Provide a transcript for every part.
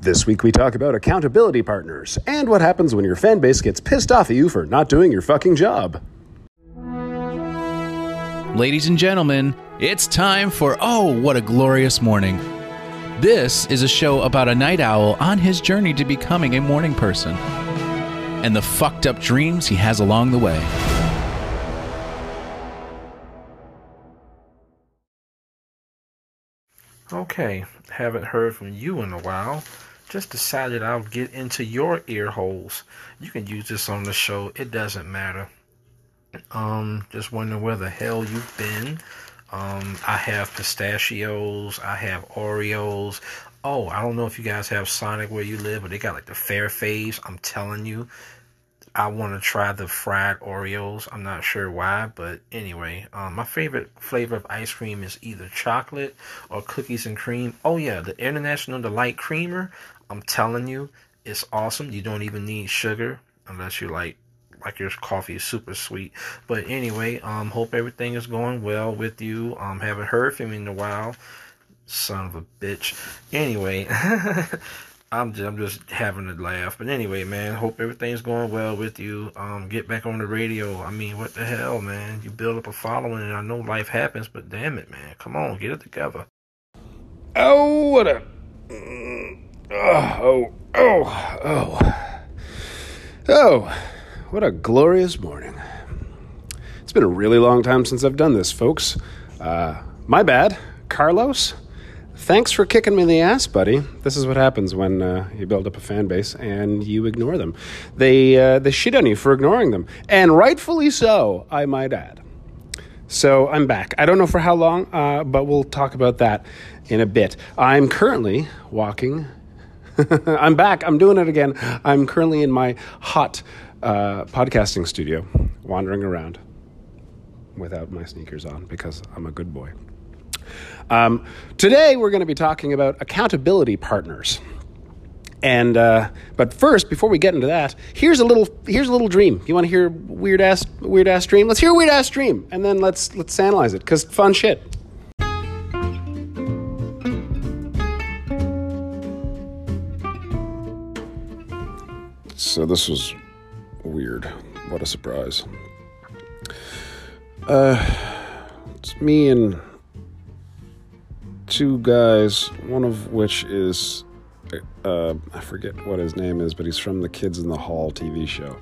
This week we talk about accountability partners and what happens when your fan base gets pissed off at you for not doing your fucking job. Ladies and gentlemen, it's time for Oh, What a Glorious Morning. This is a show about a night owl on his journey to becoming a morning person and the fucked up dreams he has along the way. Okay, haven't heard from you in a while. Just decided I'll get into your ear holes. You can use this on the show, it doesn't matter. Um, just wondering where the hell you've been. Um, I have pistachios, I have Oreos. Oh, I don't know if you guys have Sonic where you live, but they got like the fair faves. I'm telling you, I want to try the fried Oreos. I'm not sure why, but anyway, um, my favorite flavor of ice cream is either chocolate or cookies and cream. Oh yeah, the International Delight Creamer. I'm telling you, it's awesome. You don't even need sugar unless you like like your coffee is super sweet. But anyway, um, hope everything is going well with you. Um, haven't heard from you in a while. Son of a bitch. Anyway. I'm just, I'm just having a laugh. But anyway, man, hope everything's going well with you. Um, get back on the radio. I mean, what the hell, man? You build up a following, and I know life happens, but damn it, man, come on, get it together. Oh, what a. Mm, oh, oh, oh. Oh, what a glorious morning. It's been a really long time since I've done this, folks. Uh, my bad, Carlos. Thanks for kicking me in the ass, buddy. This is what happens when uh, you build up a fan base and you ignore them. They uh, they shit on you for ignoring them, and rightfully so, I might add. So I'm back. I don't know for how long, uh, but we'll talk about that in a bit. I'm currently walking. I'm back. I'm doing it again. I'm currently in my hot uh, podcasting studio, wandering around without my sneakers on because I'm a good boy. Um, today, we're going to be talking about accountability partners. And uh, but first, before we get into that, here's a little here's a little dream. You want to hear weird ass weird ass dream? Let's hear weird ass dream, and then let's let's analyze it because fun shit. So this was weird. What a surprise. Uh, it's me and two guys, one of which is uh, I forget what his name is, but he's from the Kids in the Hall TV show.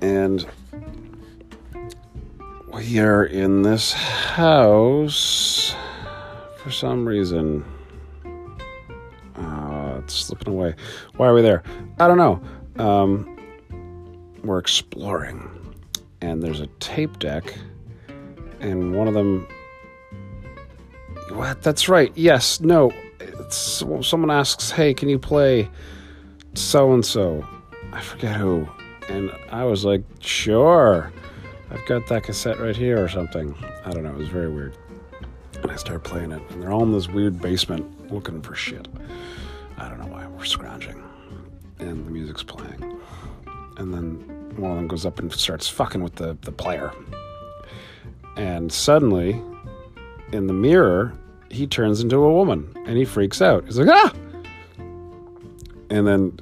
And we are in this house for some reason. Uh, it's slipping away. Why are we there? I don't know. Um, we're exploring, and there's a tape deck, and one of them what? That's right. Yes. No. It's, someone asks, "Hey, can you play so and so?" I forget who, and I was like, "Sure." I've got that cassette right here or something. I don't know. It was very weird. And I start playing it, and they're all in this weird basement looking for shit. I don't know why we're scrounging, and the music's playing, and then one of them goes up and starts fucking with the the player, and suddenly, in the mirror, he turns into a woman and he freaks out. He's like, ah! And then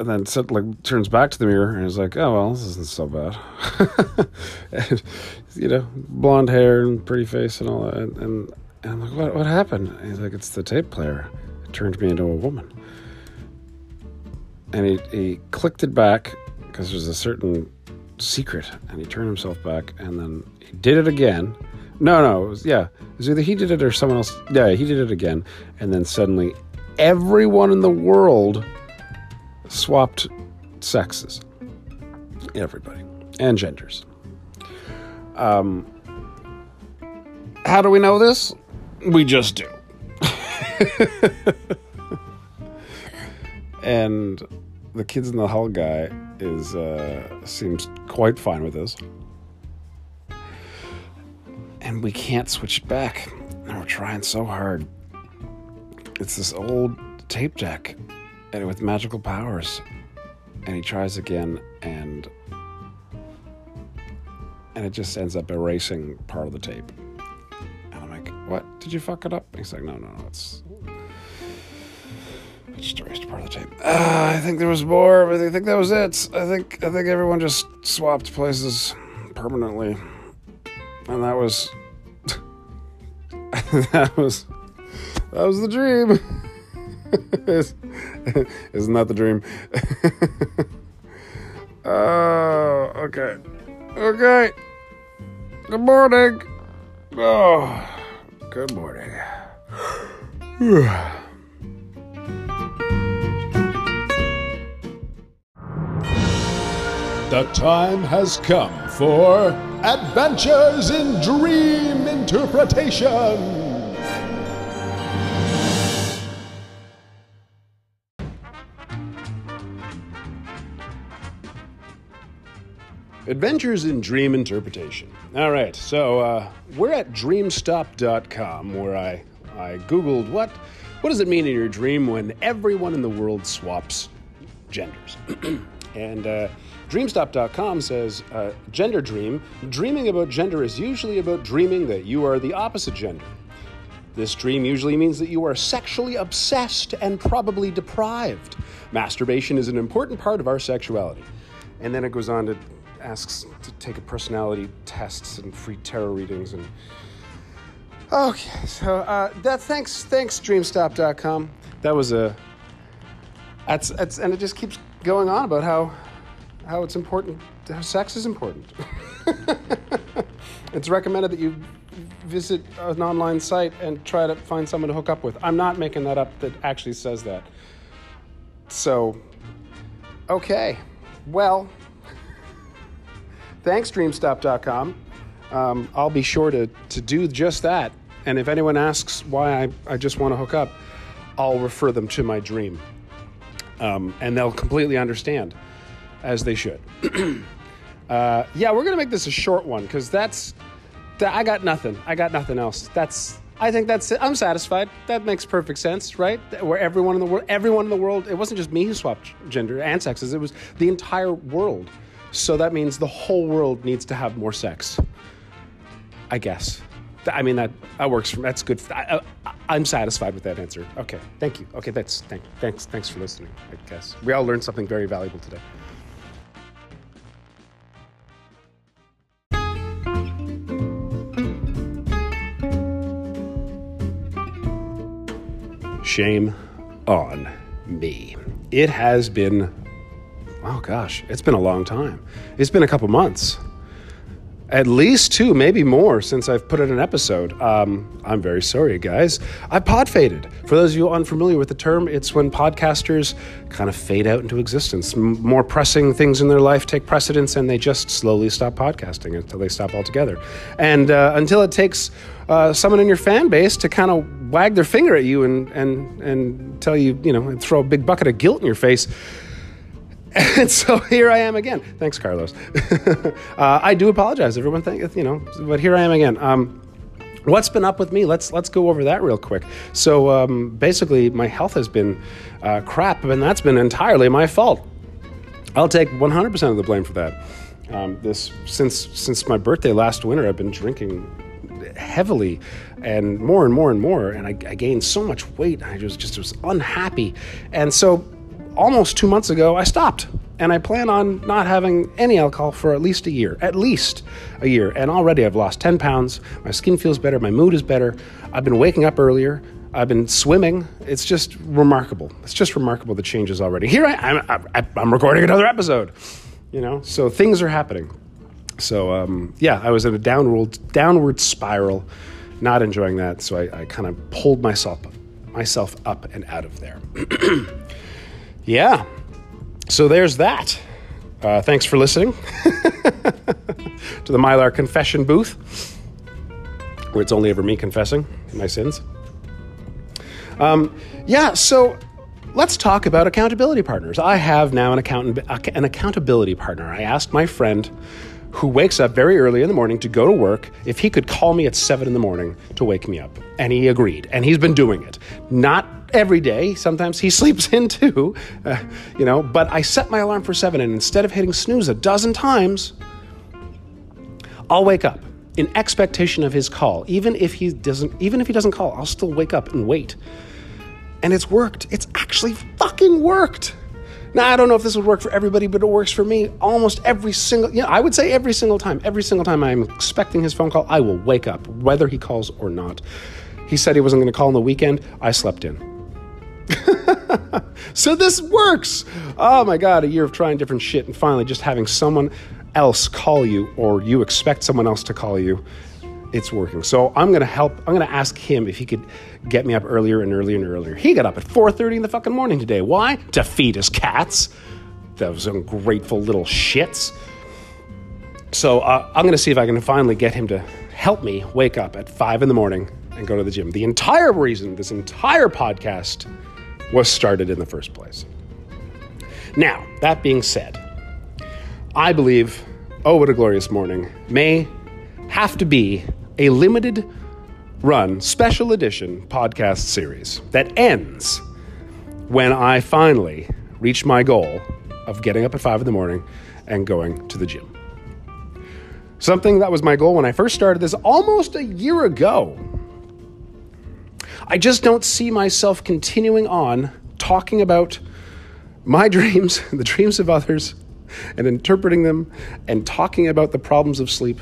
and then set, like turns back to the mirror and is like, oh well, this isn't so bad. and, you know, blonde hair and pretty face and all that. And, and, and I'm like, what what happened? And he's like, it's the tape player. It turned me into a woman. And he, he clicked it back because there's a certain secret, and he turned himself back, and then he did it again no, no, it was yeah. It was either he did it or someone else. Yeah, he did it again, and then suddenly everyone in the world swapped sexes. Everybody and genders. Um, how do we know this? We just do. and the kids in the hall guy is uh, seems quite fine with this and we can't switch it back. And we're trying so hard. It's this old tape deck and it with magical powers. And he tries again and and it just ends up erasing part of the tape. And I'm like, what? Did you fuck it up? And He's like, no, no, no, it's just erased part of the tape. Uh, I think there was more, but I think that was it. I think I think everyone just swapped places permanently, and that was that was that was the dream. Isn't that the dream? Oh, okay. Okay. Good morning. Oh, good morning. The time has come for Adventures in Dream Interpretation. Adventures in Dream Interpretation. All right, so uh, we're at dreamstop.com where I, I Googled what, what does it mean in your dream when everyone in the world swaps genders? and uh, dreamstop.com says uh, gender dream, dreaming about gender is usually about dreaming that you are the opposite gender. This dream usually means that you are sexually obsessed and probably deprived. Masturbation is an important part of our sexuality. And then it goes on to asks to take a personality tests and free tarot readings and okay so uh, that thanks thanks dreamstop.com that was a that's, that's and it just keeps going on about how how it's important how sex is important it's recommended that you visit an online site and try to find someone to hook up with i'm not making that up that actually says that so okay well thanks, dreamstop.com. Um, I'll be sure to, to do just that. And if anyone asks why I, I just want to hook up, I'll refer them to my dream. Um, and they'll completely understand, as they should. uh, yeah, we're to make this a short one because that's, that, I got nothing. I got nothing else. That's, I think that's it. I'm satisfied. That makes perfect sense, right? Where everyone in the world, everyone in the world, it wasn't just me who swapped gender and sexes, it was the entire world. So that means the whole world needs to have more sex. I guess. I mean that that works for me. that's good. I, am satisfied with that answer. Okay, thank you. Okay, that's thank, thanks thanks for listening. I guess we all learned something very valuable today. Shame on me. It has been oh gosh, it's been a long time. It's been a couple months. At least two, maybe more, since I've put in an episode. Um, I'm very sorry, guys. I pod faded. For those of you unfamiliar with the term, it's when podcasters kind of fade out into existence. M- more pressing things in their life take precedence, and they just slowly stop podcasting until they stop altogether. And uh, until it takes uh, someone in your fan base to kind of wag their finger at you and, and, and tell you, you know, and throw a big bucket of guilt in your face and so here I am again. Thanks, Carlos. uh, I do apologize, everyone. Thank you know, but here I am again. Um, what's been up with me? Let's let's go over that real quick. So um, basically, my health has been uh, crap, and that's been entirely my fault. I'll take 100% of the blame for that. Um, this since since my birthday last winter, I've been drinking heavily and more and more and more, and I, I gained so much weight. I was just was unhappy, and so almost two months ago, I stopped. And I plan on not having any alcohol for at least a year. At least a year. And already I've lost 10 pounds. My skin feels better. My mood is better. I've been waking up earlier. I've been swimming. It's just remarkable. It's just remarkable the changes already. Here I am. I'm recording another episode. You know, so things are happening. So um, yeah, I was in a downward downward spiral, not enjoying that. So I, I kind of pulled myself myself up and out of there. yeah, so there's that. Uh, thanks for listening to the Mylar Confession Booth, where it's only ever me confessing my sins. Um, yeah, so let's talk about accountability partners. I have now an, accountant, an accountability partner. I asked my friend who wakes up very early in the morning to go to work if he could call me at seven in the morning to wake me up. And he agreed. And he's been doing it. Not every day. Sometimes he sleeps in too, uh, you know. But I set my alarm for seven, and instead of hitting snooze a dozen times, I'll wake up in expectation of his call. Even if he doesn't, even if he doesn't call, I'll still wake up and wait. And it's worked. It's actually fucking worked. Now, I don't know if this would work for everybody, but it works for me almost every single, you know, I would say every single time. Every single time I'm expecting his phone call, I will wake up, whether he calls or not. He said he wasn't going to call on the weekend. I slept in. so this works. Oh my God, a year of trying different shit and finally just having someone else call you or you expect someone else to call you. It's working. So I'm gonna help. I'm gonna ask him if he could get me up earlier and earlier and earlier. He got up at 4:30 in the fucking morning today. Why? To feed his cats. Those ungrateful little shits. So uh, I'm gonna see if I can finally get him to help me wake up at five in the morning and go to the gym. The entire reason this entire podcast was started in the first place. Now, that being said, I believe Oh What a Glorious Morning may have to be a limited run special edition podcast series that ends when I finally reach my goal of getting up at 5 in the morning and going to the gym. Something that was my goal when I first started this almost a year ago. I just don't see myself continuing on talking about my dreams, the dreams of others, and interpreting them and talking about the problems of sleep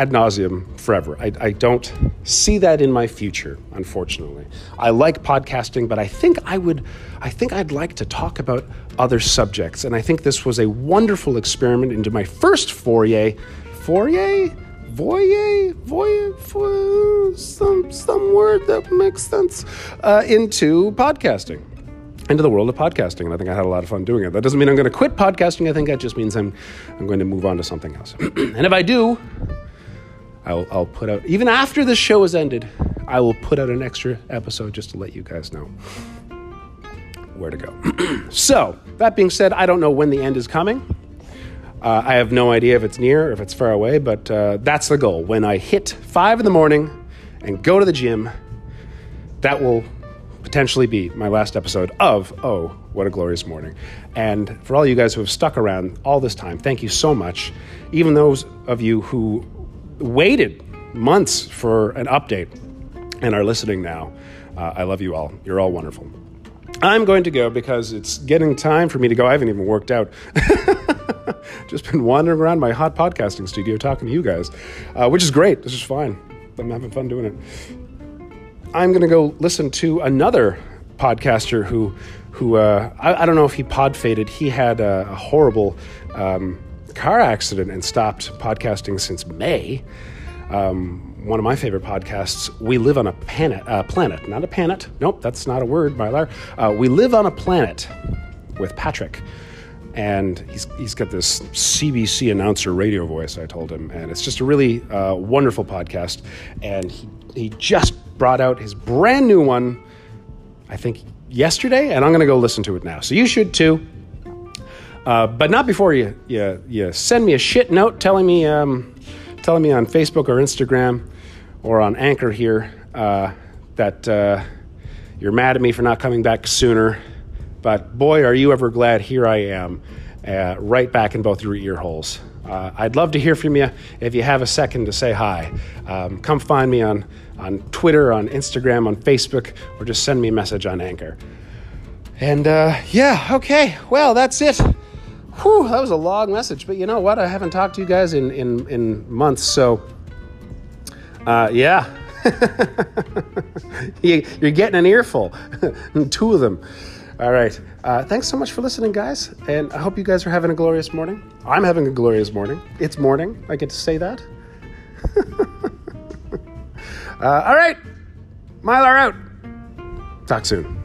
ad nauseum forever. I, I, don't see that in my future, unfortunately. I like podcasting, but I think I would, I think I'd like to talk about other subjects, and I think this was a wonderful experiment into my first foray, voyer, voyer, voyer some some word that makes sense uh, into podcasting into the world of podcasting, and I think I had a lot of fun doing it. That doesn't mean I'm going to quit podcasting. I think that just means I'm I'm going to move on to something else. and if I do, I'll I'll put out even after the show is ended, I will put out an extra episode just to let you guys know where to go. so that being said, I don't know when the end is coming. Uh, I have no idea if it's near or if it's far away, but uh, that's the goal. When I hit five in the morning and go to the gym, that will potentially be my last episode of Oh, What a Glorious Morning. And for all you guys who have stuck around all this time, thank you so much. Even those of you who waited months for an update and are listening now, uh, I love you all. You're all wonderful. I'm going to go because it's getting time for me to go. I haven't even worked out. Just been wandering around my hot podcasting studio talking to you guys, uh, which is great. This is fine. I'm having fun doing it. I'm going to go listen to another podcaster who, who uh, I, I, don't know if he pod faded. He had a, a horrible um, car accident and stopped podcasting since May. Um, one of my favorite podcasts, We Live on a Planet, uh, planet, not a planet. Nope, that's not a word, Mylar. Uh, we Live on a Planet with Patrick and he's, he's got this CBC announcer radio voice, I told him. And it's just a really uh, wonderful podcast. And he, he just brought out his brand new one, I think yesterday, and I'm going to go listen to it now. So you should too. Uh, but not before you, you, you send me a shit note telling me, um, telling me on Facebook or Instagram or on Anchor here uh, that uh, you're mad at me for not coming back sooner but boy, are you ever glad here I am, uh, right back in both your ear holes. Uh, I'd love to hear from you if you have a second to say hi. Um, come find me on, on Twitter, on Instagram, on Facebook, or just send me a message on Anchor. And yeah, okay, well, that's it. Whew, that was a long message, but you know what? I haven't talked to you guys in, in, in months, so uh, yeah. You're getting an earful, two of them. All right. Uh, thanks so much for listening, guys. And I hope you guys are having a glorious morning. I'm having a glorious morning. It's morning. I get to say that. uh, all right. Mylar out. Talk soon.